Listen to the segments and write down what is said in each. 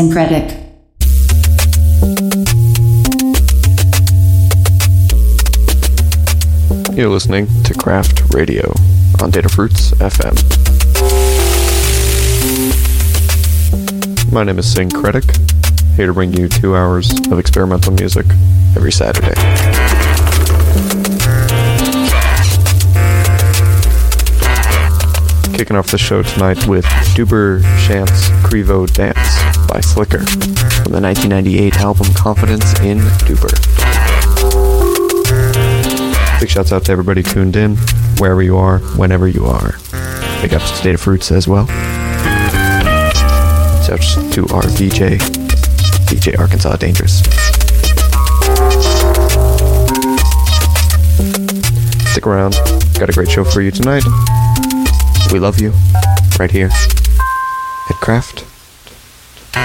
Synkretic. You're listening to Craft Radio on Data Fruits FM. My name is Synkretic, here to bring you two hours of experimental music every Saturday. Kicking off the show tonight with Duber Chant's Crevo Dance by Slicker from the 1998 album Confidence in Duber. Big shouts out to everybody tuned in, wherever you are, whenever you are. Big ups to Data Fruits as well. Shouts to our DJ, DJ Arkansas Dangerous. Stick around, got a great show for you tonight. We love you, right here at Craft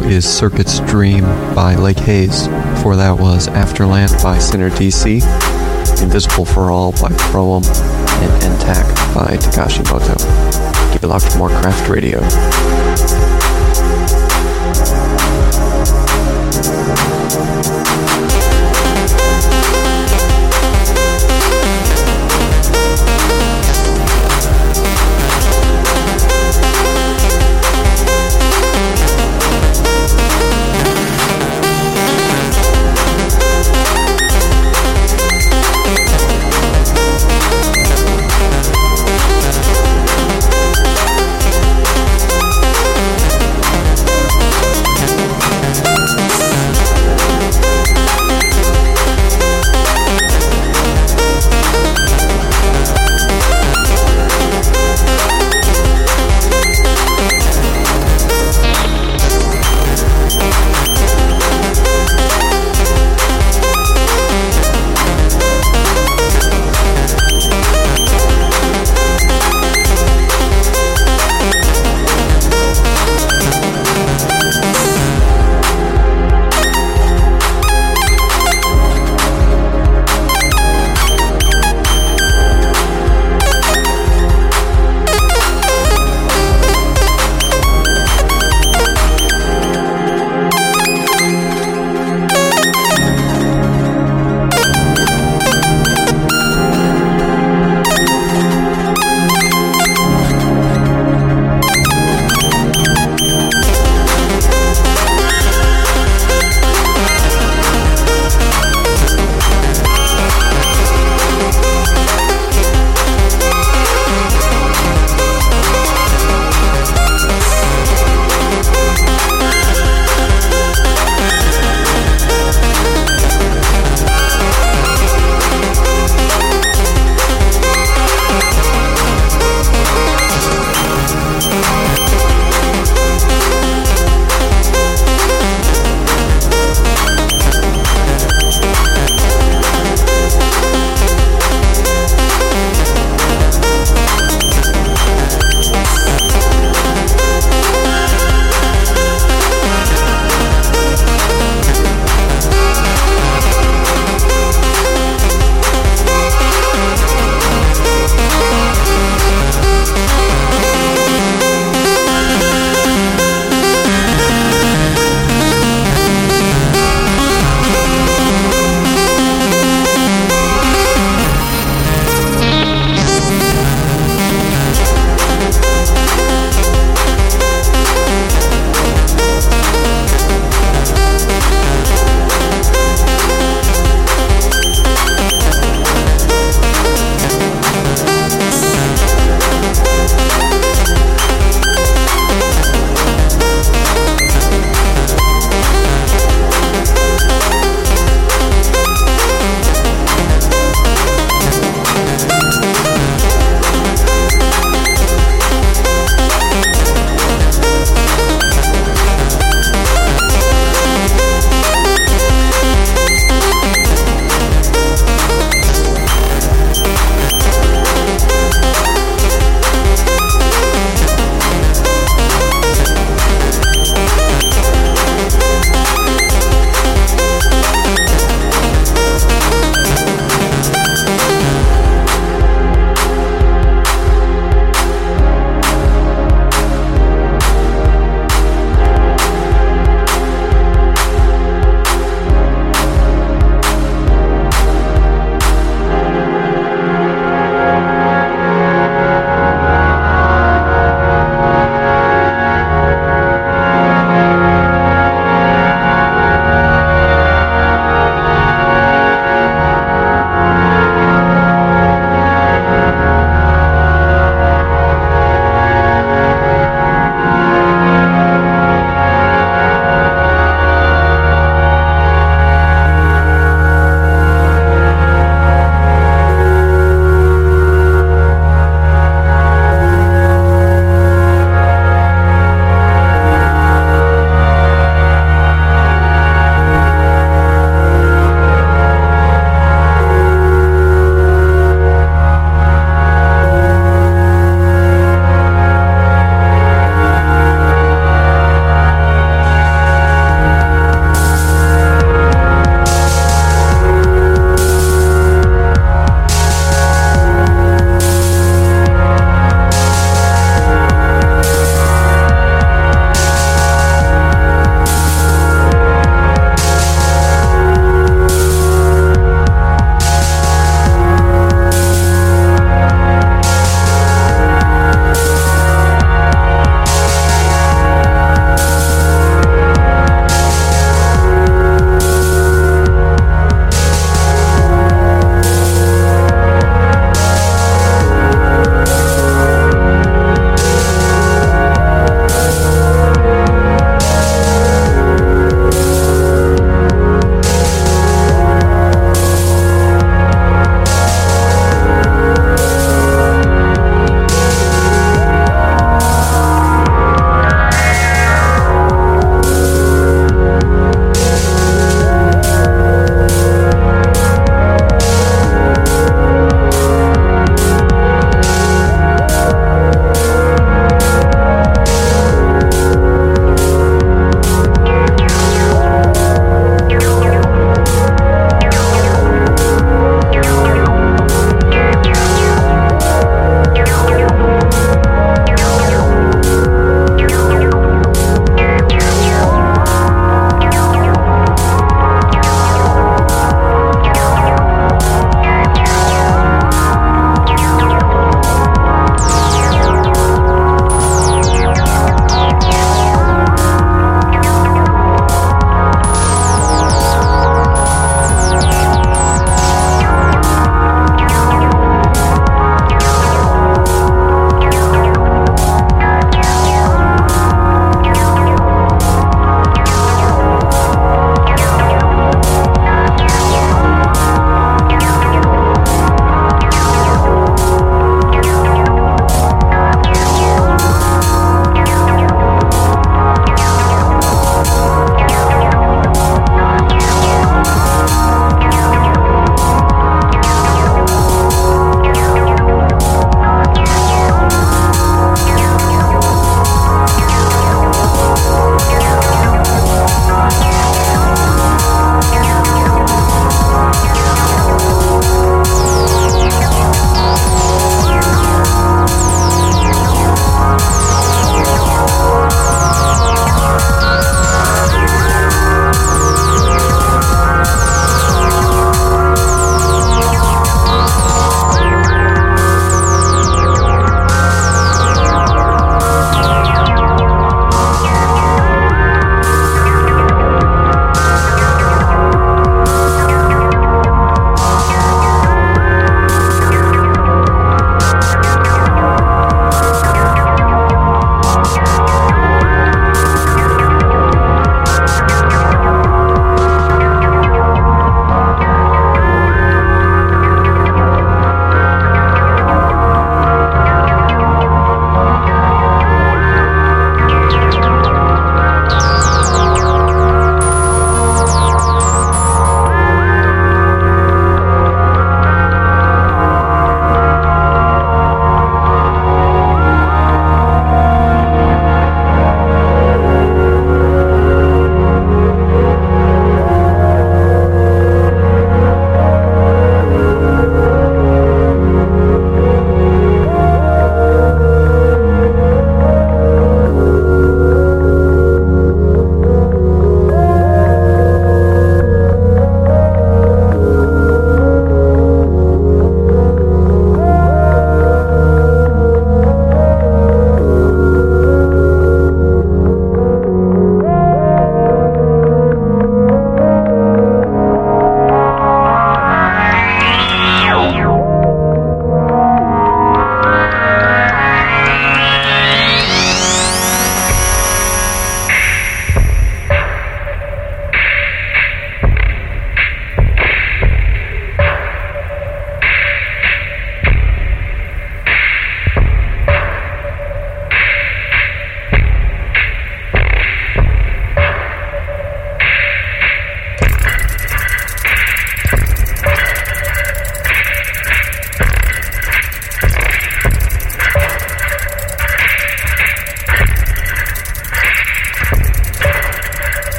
now is Circuit's Dream by Lake Hayes. Before that was Afterland by Sinner DC, Invisible for All by Proem, and Intact by Takashi Moto. Keep it locked for more craft radio.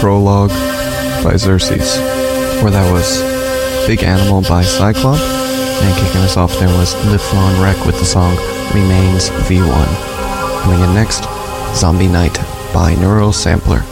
Prologue by Xerxes. Or that was Big Animal by Cyclop. And kicking us off there was Lifelong Wreck with the song Remains V1. Coming in next, Zombie Night by Neural Sampler.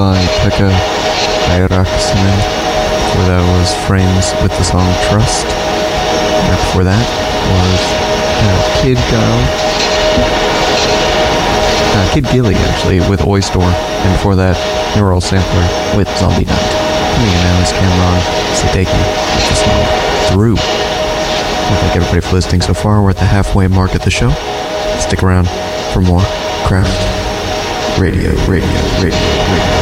By Pekka Airaksinen. Before that was Frames with the song Trust. And before that was uh, Kid Gal. Uh, Kid Gilly, actually, with Oyster. And before that, Neural Sampler with Zombie Night. Coming in now Cameron Sadeki with the song Through. Well, thank everybody for listening so far. We're at the halfway mark of the show. Stick around for more craft radio, radio, radio, radio.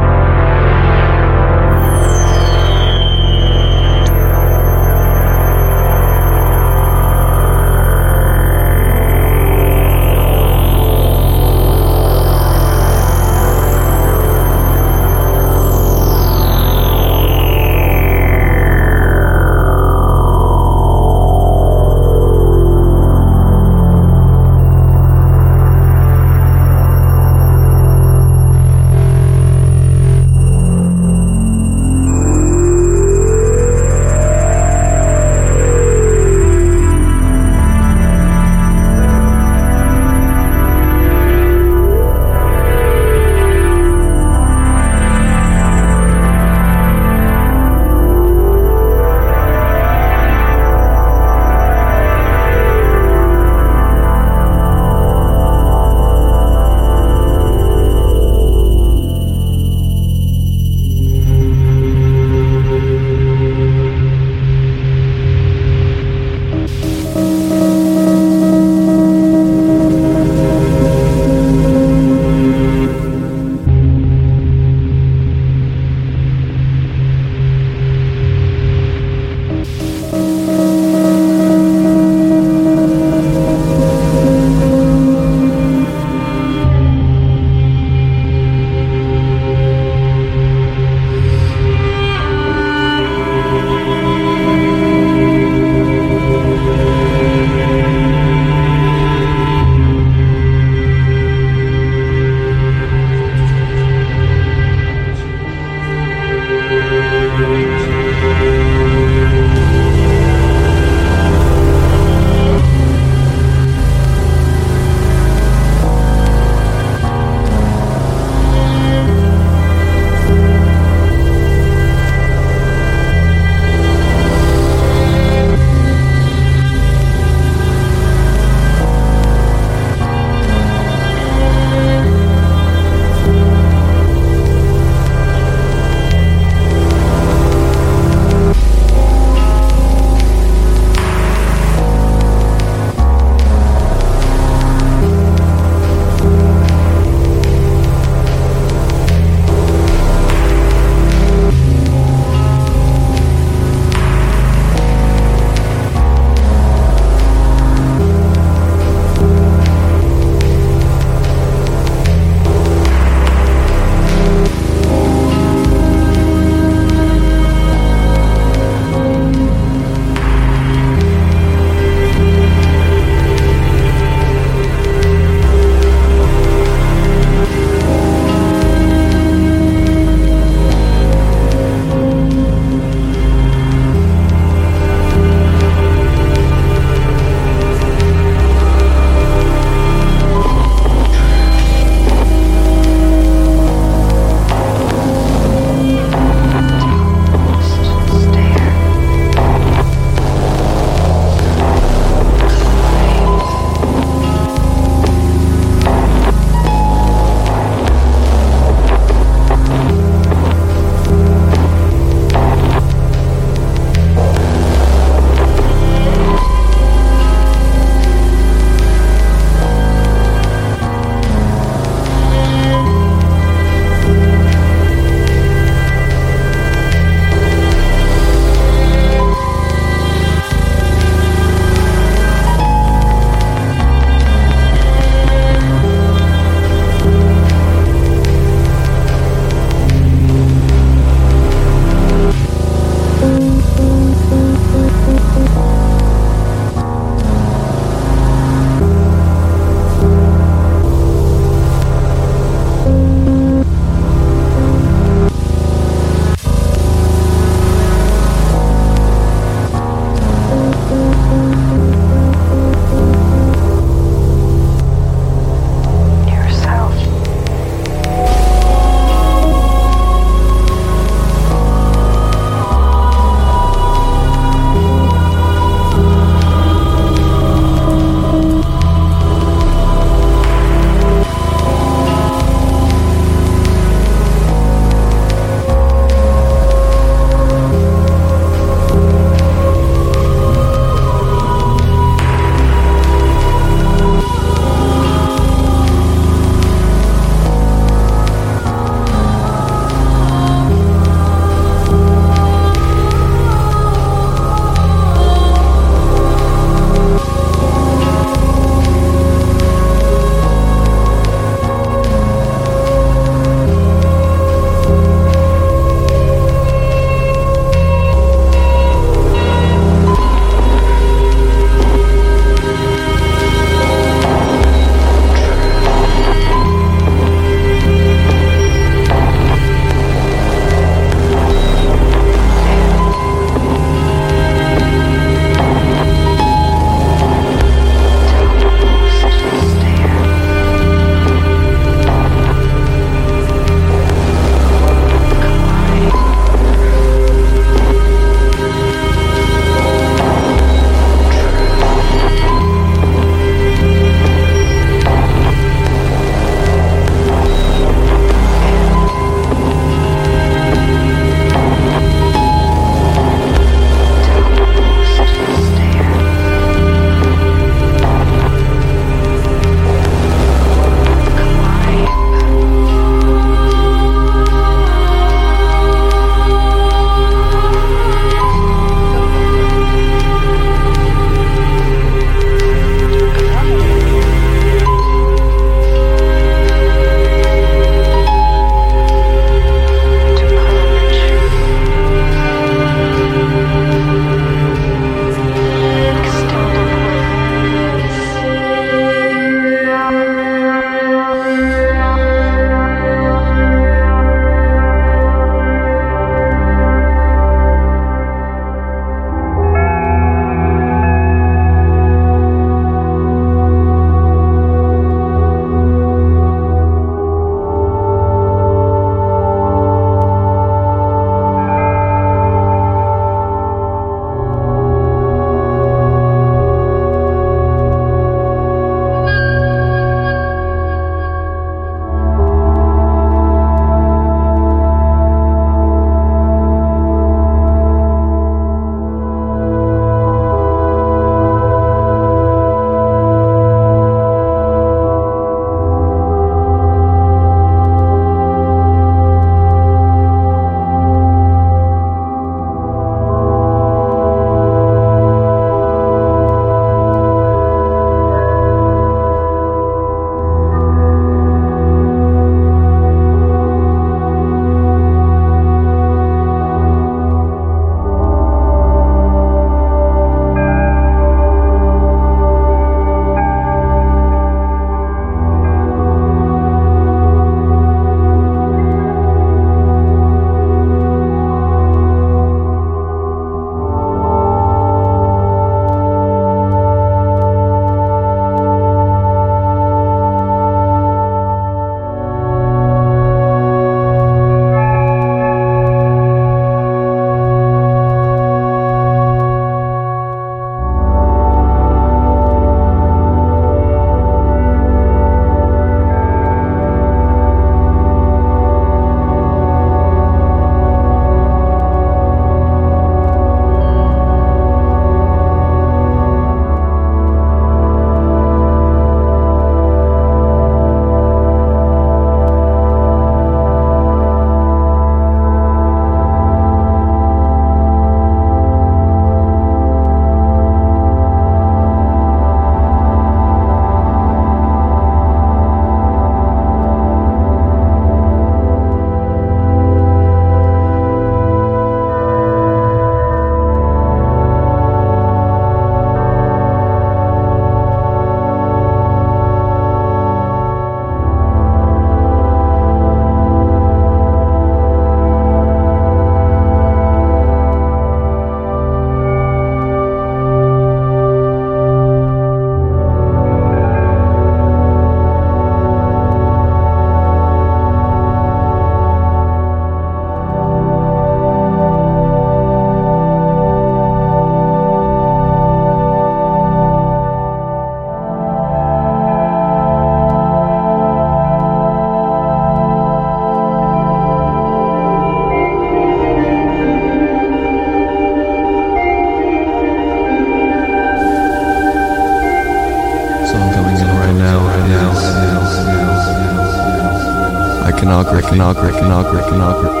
Iconography, Iconography, Iconography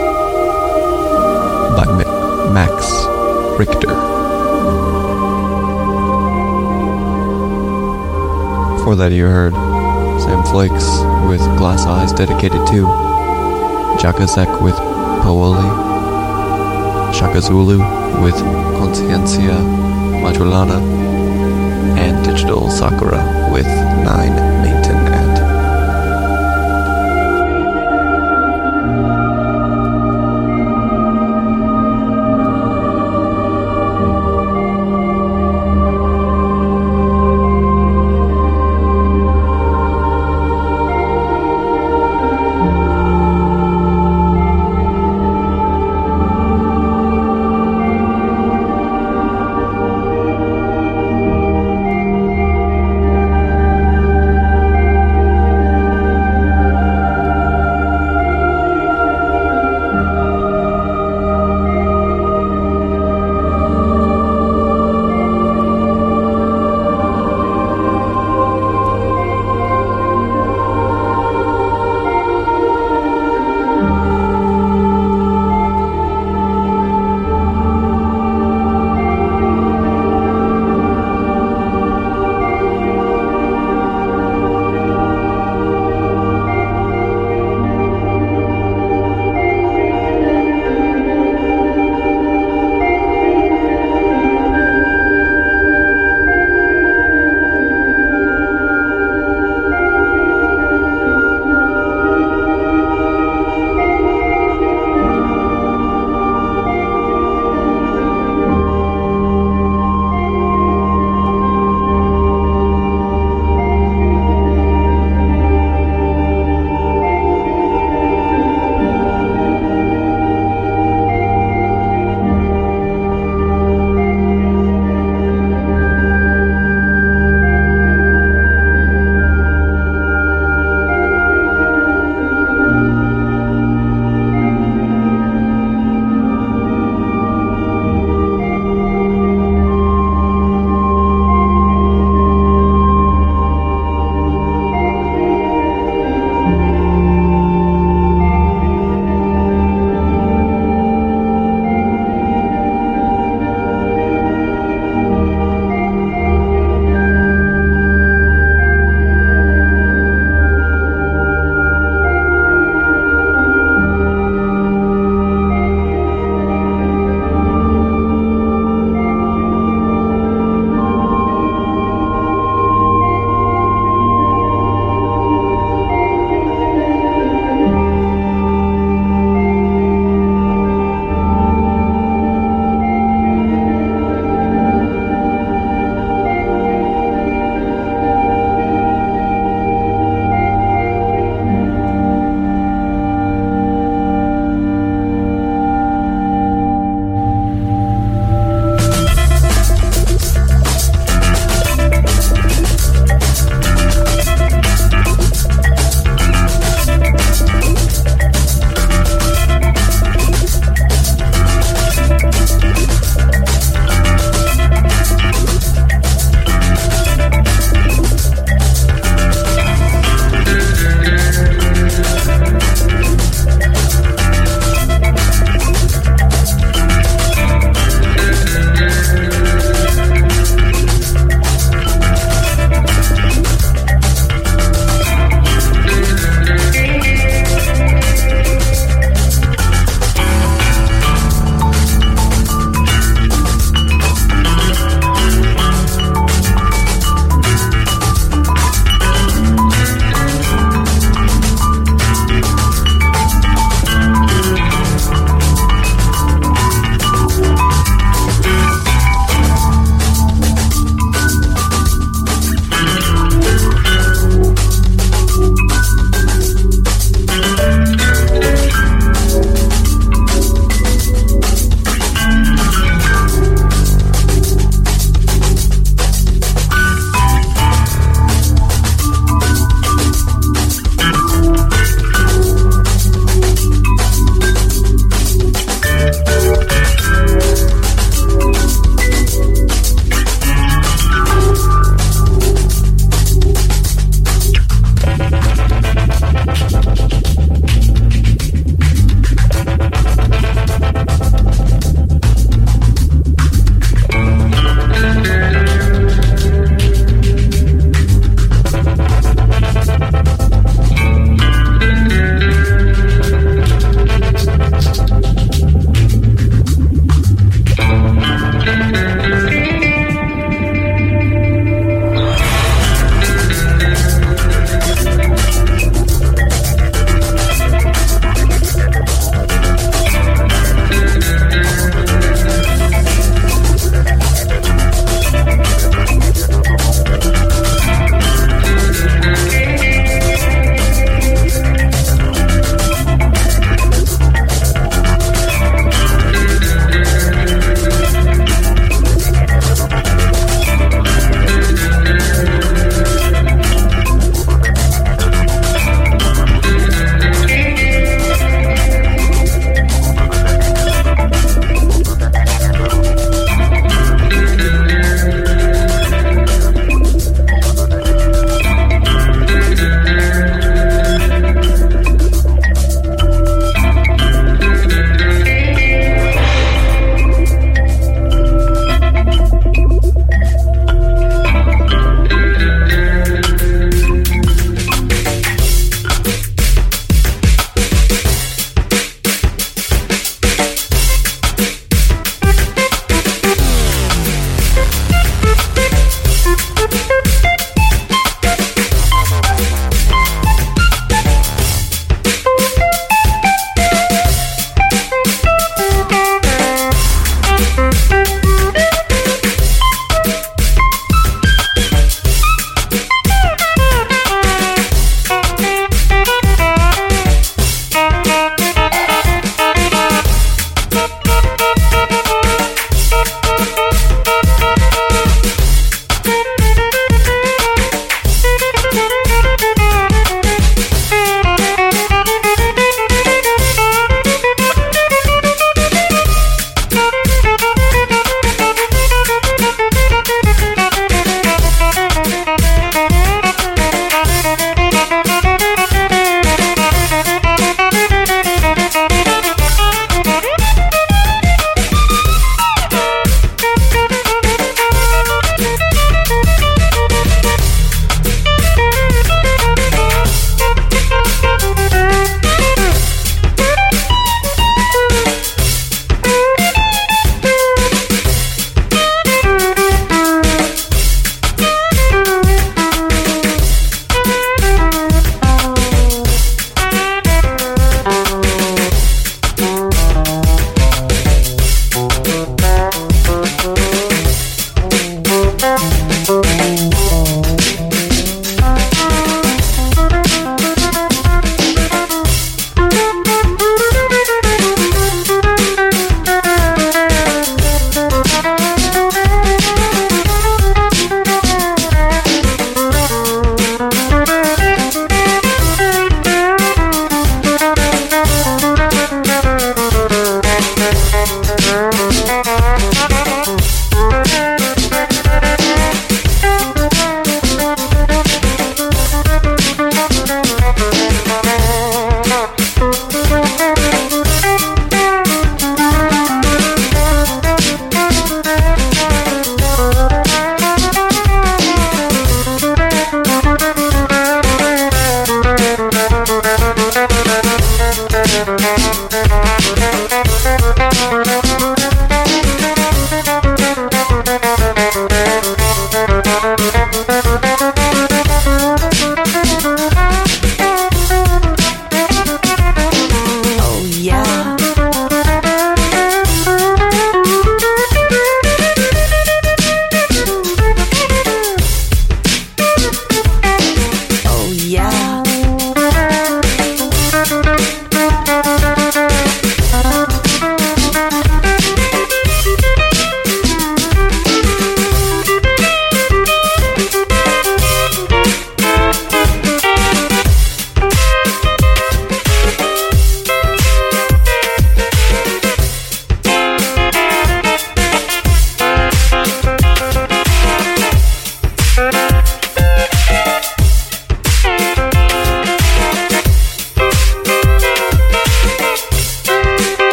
by Ma- Max Richter. Before that, you heard Sam Flakes with Glass Eyes dedicated to Jakazek with Paoli, Shaka Zulu with Conciencia Modulata, and Digital Sakura with Nine Maintain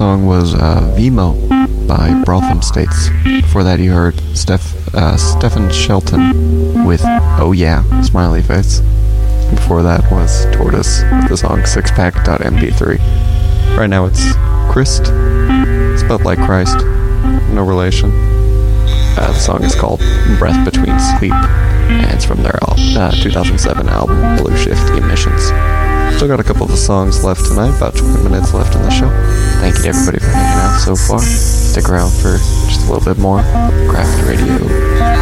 song was uh, Vimo by Brotham States. Before that, you heard Steph, uh, Stephen Shelton with Oh Yeah, Smiley Face. Before that was Tortoise with the song Sixpack.mp3. Right now it's Christ, spelled like Christ, no relation. Uh, the song is called Breath Between Sleep, and it's from their uh, 2007 album Blue Shift Emissions. Still got a couple of songs left tonight, about 20 minutes left in the show. Thank you to everybody for hanging out so far. Stick around for just a little bit more Craft Radio.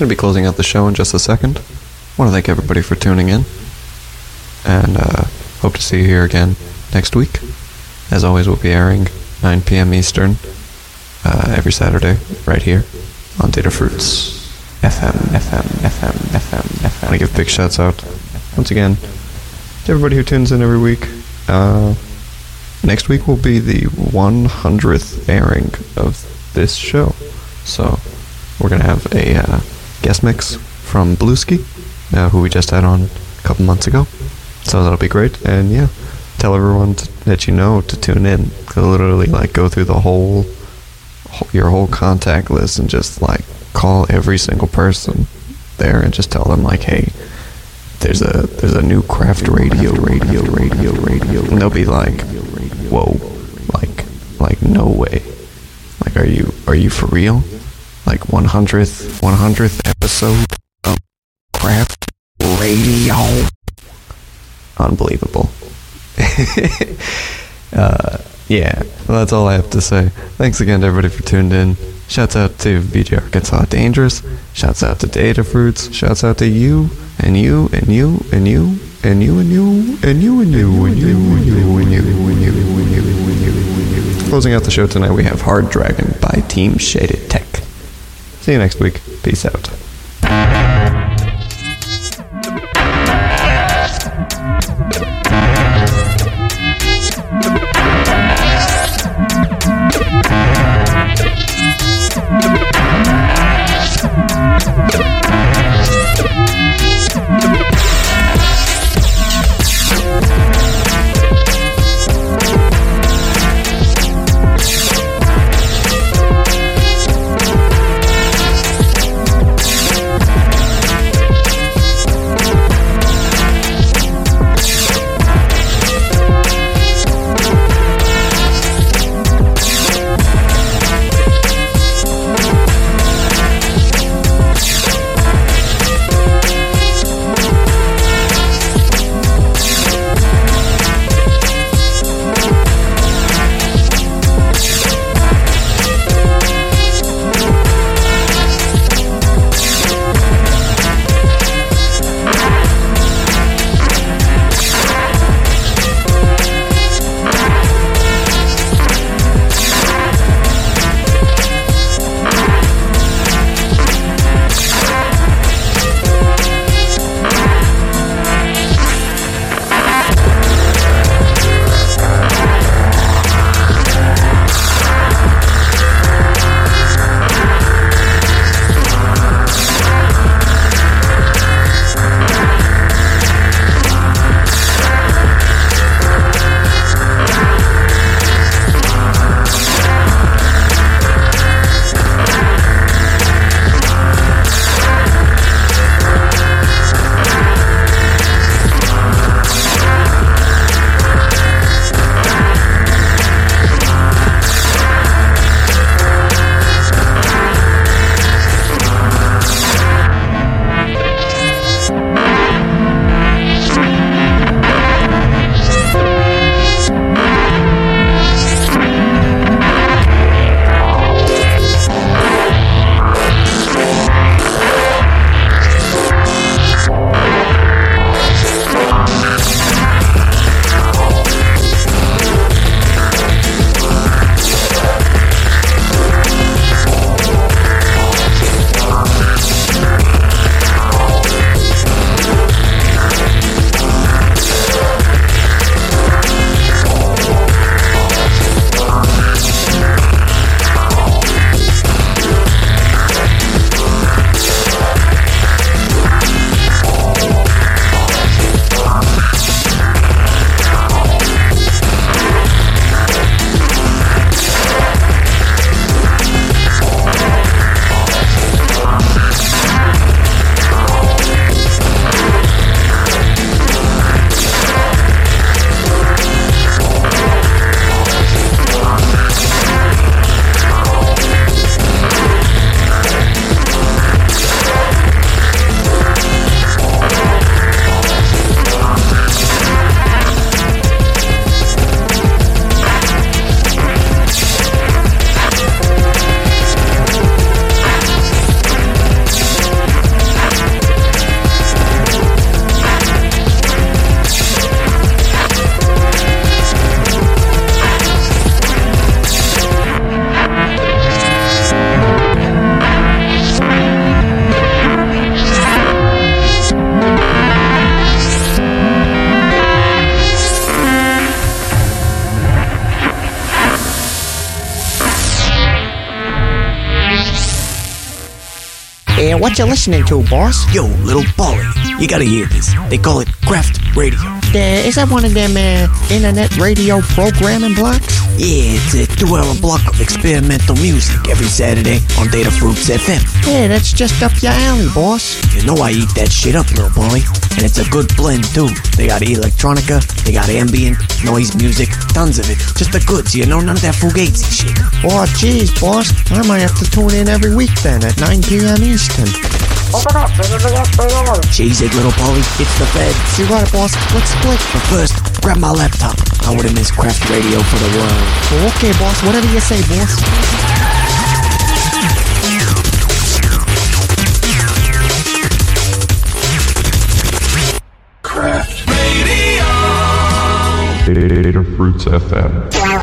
Gonna be closing out the show in just a second. Want to thank everybody for tuning in. And uh, hope to see you here again next week. As always, we'll be airing 9 p.m. Eastern uh, every Saturday right here on Datafruits FM, FM, FM, FM, FM. I want to give big shouts out once again to everybody who tunes in every week. Uh, next week will be the 100th airing of this show. So we're going to have a uh, guest mix from Blueski, uh, who we just had on a couple months ago. So that'll be great. And yeah, tell everyone to, that you know to tune in. To literally like go through the whole, whole your whole contact list and just like call every single person there and just tell them like, hey, there's a there's a new craft radio, radio, radio, radio. And they'll be like, whoa, like like no way. Like are you are you for real? Like 100th 100th episode of craft radio. Unbelievable. uh, yeah, that's all I have to say. Thanks again to everybody for tuning in. Shouts out to VJ Arkansas Dangerous. Shouts out to Datafruits. Shouts out to you and you and you and you and you and you and you and you and you and you and you and you and you. Closing out the show tonight, we have Hard Dragon by Team Shaded Tech. See you next week. Peace out. Listening to, boss? Yo, little Polly, you gotta hear this. They call it craft radio. Uh, is that one of them uh, internet radio programming blocks? Yeah, it's a two-hour block of experimental music every Saturday on Datafruits FM. Yeah, that's just up your alley, boss. You know I eat that shit up, little Polly. And it's a good blend, too. They got electronica, they got ambient, noise music, tons of it. Just the goods, you know, none of that fugazi shit. Oh, jeez, boss. I might have to tune in every week then at 9 p.m. Eastern. Cheese it, little Polly. It's the Fed. You got it, boss. Let's split. But first, grab my laptop. I wouldn't miss craft radio for the world. Oh, okay, boss. Whatever you say, boss. Craft Radio. Data Fruits FM.